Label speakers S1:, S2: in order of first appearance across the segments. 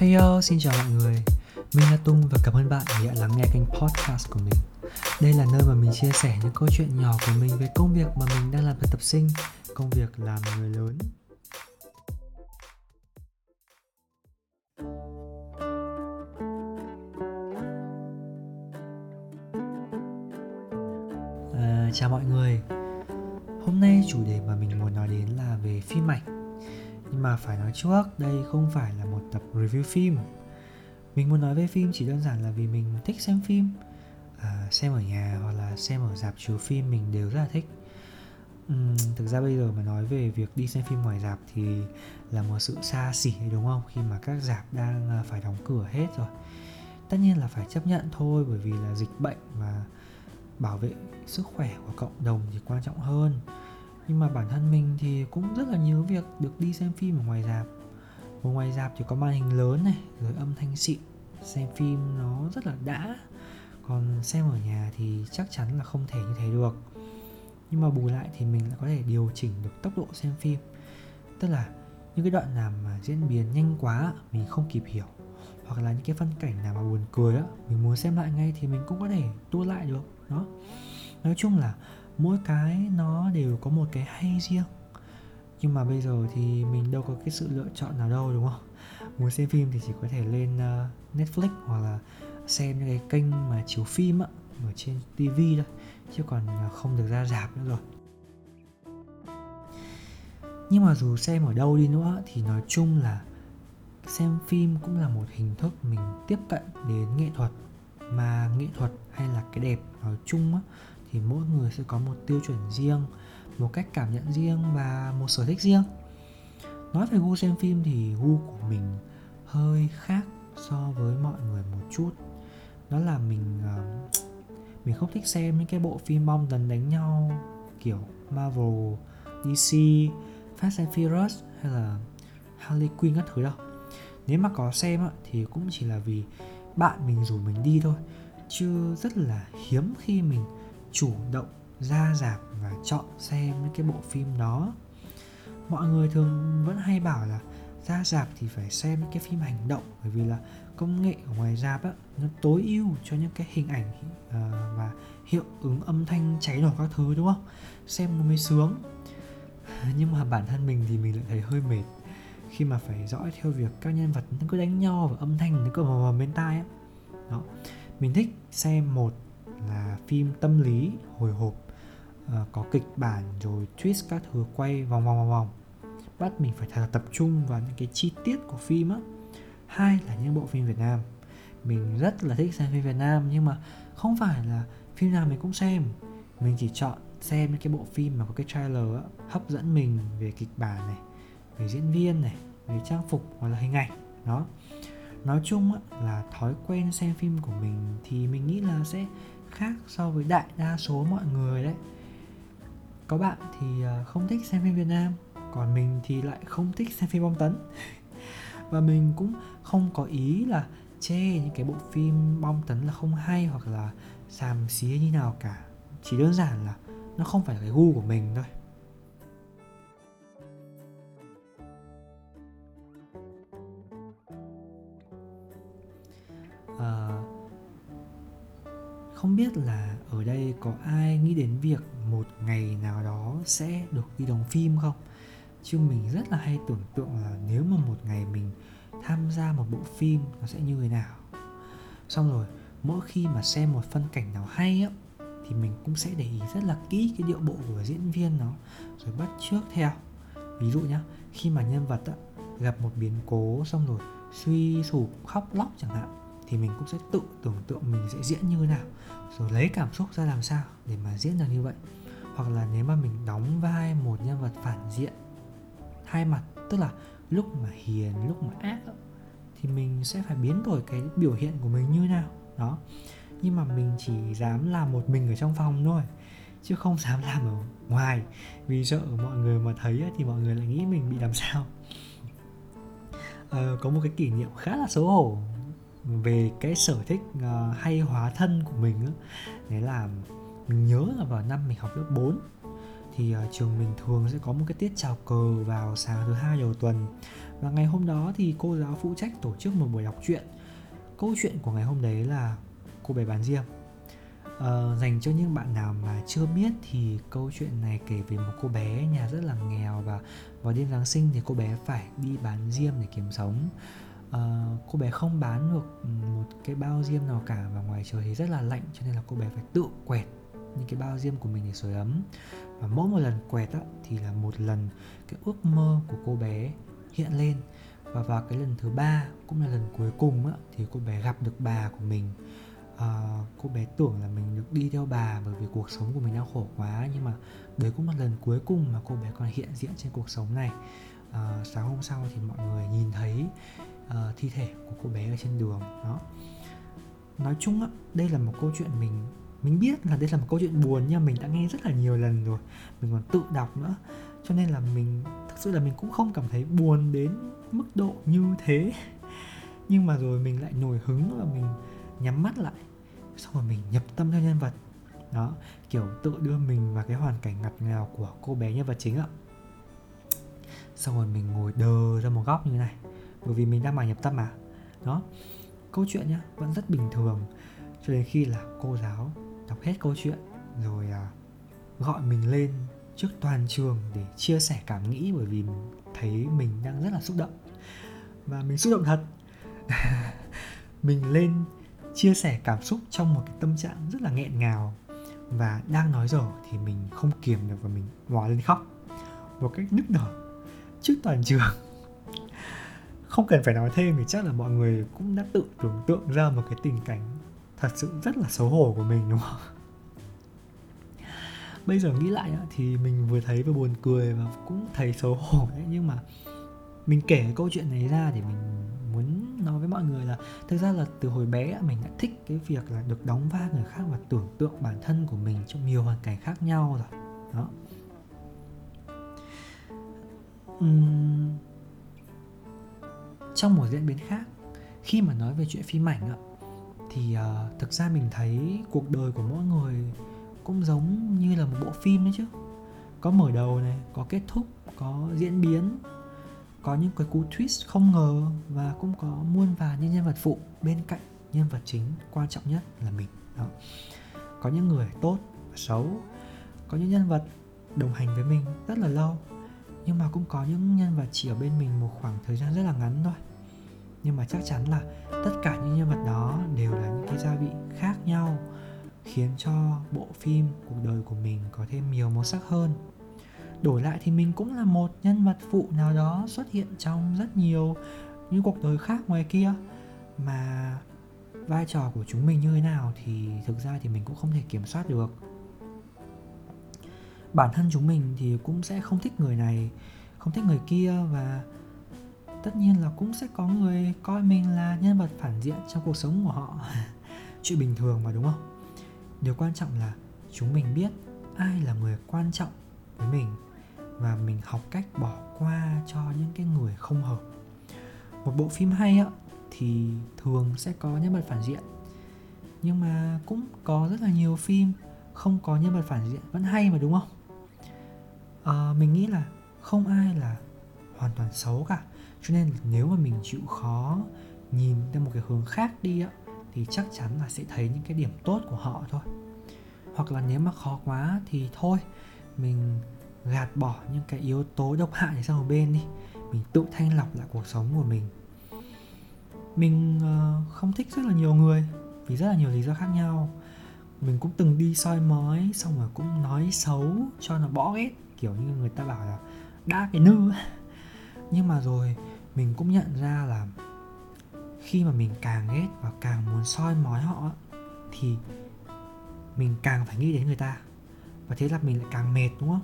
S1: Heyo, xin chào mọi người. Mình là Tung và cảm ơn bạn vì đã lắng nghe kênh podcast của mình. Đây là nơi mà mình chia sẻ những câu chuyện nhỏ của mình về công việc mà mình đang làm thực tập sinh Công việc làm người lớn. À, Chào mọi người. Hôm nay chủ đề mà mình muốn nói đến là về phim ảnh nhưng mà phải nói trước đây không phải là một tập review phim. Mình muốn nói về phim chỉ đơn giản là vì mình thích xem phim. À, xem ở nhà hoặc là xem ở dạp chiếu phim mình đều rất là thích. Uhm, thực ra bây giờ mà nói về việc đi xem phim ngoài dạp thì là một sự xa xỉ đúng không? Khi mà các dạp đang à, phải đóng cửa hết rồi. Tất nhiên là phải chấp nhận thôi bởi vì là dịch bệnh và bảo vệ sức khỏe của cộng đồng thì quan trọng hơn nhưng mà bản thân mình thì cũng rất là nhớ việc được đi xem phim ở ngoài rạp. Ở ngoài rạp thì có màn hình lớn này, rồi âm thanh xịn. Xem phim nó rất là đã. Còn xem ở nhà thì chắc chắn là không thể như thế được. Nhưng mà bù lại thì mình lại có thể điều chỉnh được tốc độ xem phim. Tức là những cái đoạn nào mà diễn biến nhanh quá, mình không kịp hiểu. Hoặc là những cái phân cảnh nào mà buồn cười á, mình muốn xem lại ngay thì mình cũng có thể tua lại được, đó. Nói chung là mỗi cái nó đều có một cái hay riêng. Nhưng mà bây giờ thì mình đâu có cái sự lựa chọn nào đâu đúng không? Muốn xem phim thì chỉ có thể lên uh, Netflix hoặc là xem những cái kênh mà chiếu phim á ở trên TV thôi chứ còn ờ, không được ra rạp nữa rồi. Nhưng mà dù xem ở đâu đi nữa thì nói chung là xem phim cũng là một hình thức mình tiếp cận đến nghệ thuật. Mà nghệ thuật hay là cái đẹp nói chung á thì mỗi người sẽ có một tiêu chuẩn riêng một cách cảm nhận riêng và một sở thích riêng. Nói về gu xem phim thì gu của mình hơi khác so với mọi người một chút. Đó là mình uh, mình không thích xem những cái bộ phim bom tấn đánh nhau kiểu Marvel, DC, Fast and Furious hay là Harley Quinn các thứ đâu. Nếu mà có xem thì cũng chỉ là vì bạn mình rủ mình đi thôi chứ rất là hiếm khi mình chủ động ra rạp và chọn xem những cái bộ phim đó. Mọi người thường vẫn hay bảo là ra rạp thì phải xem những cái phim hành động bởi vì là công nghệ ở ngoài rạp á nó tối ưu cho những cái hình ảnh uh, và hiệu ứng âm thanh cháy nổ các thứ đúng không? Xem nó mới sướng. Nhưng mà bản thân mình thì mình lại thấy hơi mệt. Khi mà phải dõi theo việc các nhân vật nó cứ đánh nhau và âm thanh nó cứ vào bên tai á. Đó. Mình thích xem một là phim tâm lý hồi hộp uh, có kịch bản rồi twist các thứ quay vòng vòng vòng vòng. Bắt mình phải thật là tập trung vào những cái chi tiết của phim á. Hai là những bộ phim Việt Nam. Mình rất là thích xem phim Việt Nam nhưng mà không phải là phim nào mình cũng xem. Mình chỉ chọn xem những cái bộ phim mà có cái trailer á, hấp dẫn mình về kịch bản này về diễn viên này về trang phục hoặc là hình ảnh đó. Nói chung á, là thói quen xem phim của mình thì mình nghĩ là sẽ khác so với đại đa số mọi người đấy. Có bạn thì ờ, không thích xem phim Việt Nam, còn mình thì lại không thích xem phim bom tấn. Và mình cũng không có ý là chê những cái bộ phim bom tấn là không hay hoặc là xàm xía như nào cả. Chỉ đơn giản là nó không phải là cái gu của mình thôi. Ờ, không biết là ở đây có ai nghĩ đến việc một ngày nào đó sẽ được đi đóng phim không? Chứ mình rất là hay tưởng tượng là nếu mà một ngày mình tham gia một bộ phim nó sẽ như thế nào. Xong rồi mỗi khi mà xem một phân cảnh nào hay á thì mình cũng sẽ để ý rất là kỹ cái điệu bộ của diễn viên nó rồi bắt trước theo. Ví dụ nhá khi mà nhân vật á, gặp một biến cố xong rồi suy sụp khóc lóc chẳng hạn thì mình cũng sẽ tự tưởng tượng mình sẽ diễn như thế nào rồi lấy cảm xúc ra làm sao để mà diễn được như vậy. Hoặc là nếu mà mình đóng vai một nhân vật phản diện hai mặt tức là lúc mà hiền lúc mà ác thì mình sẽ phải biến đổi cái biểu hiện của mình như nào. Đó. Nhưng mà mình chỉ dám làm một mình ở trong phòng thôi chứ không dám làm ở ngoài. Vì sợ mọi người mà thấy thì mọi người lại nghĩ mình bị làm sao. À, có một cái kỷ niệm khá là xấu hổ về cái sở thích uh, hay hóa thân của mình đó. đấy là mình nhớ là vào năm mình học lớp 4 thì uh, trường mình thường sẽ có một cái tiết chào cờ vào sáng thứ hai đầu tuần. Và ngày hôm đó thì cô giáo phụ trách tổ chức một buổi đọc truyện. Câu chuyện của ngày hôm đấy là cô bé bán diêm. Uh, dành cho những bạn nào mà chưa biết thì câu chuyện này kể về một cô bé nhà rất là nghèo và vào đêm giáng sinh thì cô bé phải đi bán diêm để kiếm sống uh, cô bé không bán được một cái bao diêm nào cả và ngoài trời thì rất là lạnh cho nên là cô bé phải tự quẹt những cái bao diêm của mình để sưởi ấm. Và mỗi một lần quẹt á, thì là một lần cái ước mơ của cô bé hiện lên. Và vào cái lần thứ ba cũng là lần cuối cùng á, thì cô bé gặp được bà của mình. À, cô bé tưởng là mình được đi theo bà bởi vì cuộc sống của mình đang khổ quá nhưng mà đấy cũng là lần cuối cùng mà cô bé còn hiện diện trên cuộc sống này. À, sáng hôm sau thì mọi người nhìn thấy uh, thi thể của cô bé ở trên đường đó. Nói chung á đây là một câu chuyện mình mình biết là đây là một câu chuyện buồn nhưng mình đã nghe rất là nhiều lần rồi mình còn tự đọc nữa. Cho nên là mình thực sự là mình cũng không cảm thấy buồn đến mức độ như thế. Nhưng mà rồi mình lại nổi hứng và mình nhắm mắt lại xong rồi mình nhập tâm theo nhân vật đó. Kiểu tự đưa mình vào cái hoàn cảnh ngặt nghèo của cô bé nhân vật chính ạ. Xong rồi mình ngồi đờ ra một góc như thế này bởi vì mình đang mải nhập tâm mà. Đó. Câu chuyện nhá vẫn rất bình thường. Cho đến khi là cô giáo đọc hết câu chuyện rồi à, gọi mình lên trước toàn trường để chia sẻ cảm nghĩ bởi vì thấy mình đang rất là xúc động. Và mình xúc động thật. Mình lên chia sẻ cảm xúc trong một cái tâm trạng rất là nghẹn ngào. Và đang nói dở thì mình không kiềm được và mình hòa lên khóc. Một cách nức nở trước toàn trường không cần phải nói thêm thì chắc là mọi người cũng đã tự tưởng tượng ra một cái tình cảnh thật sự rất là xấu hổ của mình đúng không? Bây giờ nghĩ lại thì mình vừa thấy vừa buồn cười và cũng thấy xấu hổ đấy. Nhưng mà mình kể câu chuyện này ra để mình muốn nói với mọi người là thực ra là từ hồi bé mình đã thích cái việc là được đóng vai người khác và tưởng tượng bản thân của mình trong nhiều hoàn cảnh khác nhau rồi. Đó. Uhm, trong một diễn biến khác. Khi mà nói về chuyện phim ảnh ạ thì uh, thực ra mình thấy cuộc đời của mỗi người cũng giống như là một bộ phim đấy chứ. Có mở đầu này có kết thúc có diễn biến có những cái cú twist không ngờ và cũng có muôn vàn những nhân vật phụ bên cạnh nhân vật chính quan trọng nhất là mình đó. Có những người tốt và xấu có những nhân vật đồng hành với mình rất là lâu nhưng mà cũng có những nhân vật chỉ ở bên mình một khoảng thời gian rất là ngắn thôi nhưng mà chắc chắn là tất cả những nhân vật đó đều là những cái gia vị khác nhau, khiến cho bộ phim cuộc đời của mình có thêm nhiều màu sắc hơn. Đổi lại thì mình cũng là một nhân vật phụ nào đó xuất hiện trong rất nhiều những cuộc đời khác ngoài kia. Mà vai trò của chúng mình như thế nào thì thực ra thì mình cũng không thể kiểm soát được. Bản thân chúng mình thì cũng sẽ không thích người này, không thích người kia và tất nhiên là cũng sẽ có người coi mình là nhân vật phản diện trong cuộc sống của họ. Chuyện bình thường mà đúng không? Điều quan trọng là chúng mình biết ai là người quan trọng với mình và mình học cách bỏ qua cho những cái người không hợp. Một bộ phim hay á thì thường sẽ có nhân vật phản diện. Nhưng mà cũng có rất là nhiều phim không có nhân vật phản diện vẫn hay mà đúng không? À, mình nghĩ là không ai là hoàn toàn xấu cả cho nên nếu mà mình chịu khó nhìn theo một cái hướng khác đi á, thì chắc chắn là sẽ thấy những cái điểm tốt của họ thôi. Hoặc là nếu mà khó quá thì thôi, mình gạt bỏ những cái yếu tố độc hại này sang một bên đi. Mình tự thanh lọc lại cuộc sống của mình. Mình ờ, không thích rất là nhiều người vì rất là nhiều lý do khác nhau. Mình cũng từng đi soi mói xong rồi cũng nói xấu cho nó bỏ ghét, kiểu như người ta bảo là đã cái nư nhưng mà rồi mình cũng nhận ra là khi mà mình càng ghét và càng muốn soi mói họ thì mình càng phải nghĩ đến người ta. Và thế là mình lại càng mệt đúng không?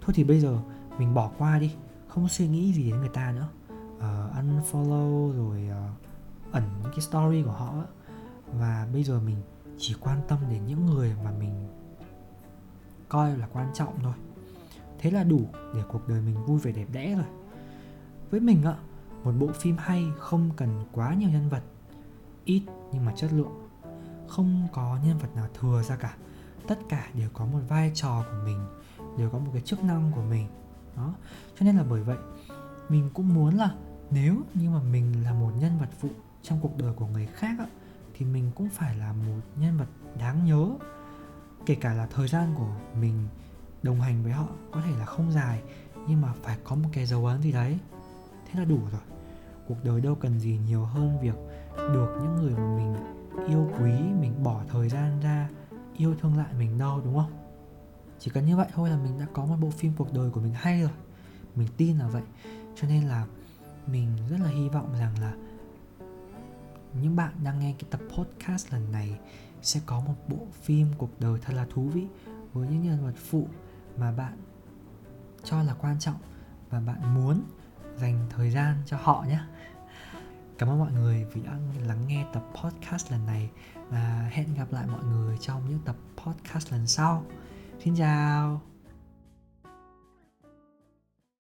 S1: Thôi thì bây giờ mình bỏ qua đi không suy nghĩ gì đến người ta nữa. Uh, unfollow rồi uh, ẩn những cái story của họ và bây giờ mình chỉ quan tâm đến những người mà mình coi là quan trọng thôi. Thế là đủ để cuộc đời mình vui vẻ đẹp đẽ rồi. Với mình ạ một bộ phim hay không cần quá nhiều nhân vật. Ít nhưng mà chất lượng. Không có nhân vật nào thừa ra cả. Tất cả đều có một vai trò của mình đều có một cái chức năng của mình. Đó. Cho nên là bởi vậy mình cũng muốn là nếu như mà mình là một nhân vật phụ trong cuộc đời của người khác á, thì mình cũng phải là một nhân vật đáng nhớ. Kể cả là thời gian của mình đồng hành với họ có thể là không dài nhưng mà phải có một cái dấu ấn gì đấy. Thế là đủ rồi cuộc đời đâu cần gì nhiều hơn việc được những người mà mình yêu quý, mình bỏ thời gian ra, yêu thương lại mình đâu, đúng không? Chỉ cần như vậy thôi là mình đã có một bộ phim cuộc đời của mình hay rồi. Mình tin là vậy. Cho nên là mình rất là hy vọng rằng là những bạn đang nghe cái tập podcast lần này sẽ có một bộ phim cuộc đời thật là thú vị với những nhân vật phụ mà bạn cho là quan trọng và bạn muốn dành thời gian cho họ nhé. Cảm ơn mọi người vì đã lắng nghe tập podcast lần này và hẹn gặp lại mọi người trong những tập podcast lần sau. Xin chào!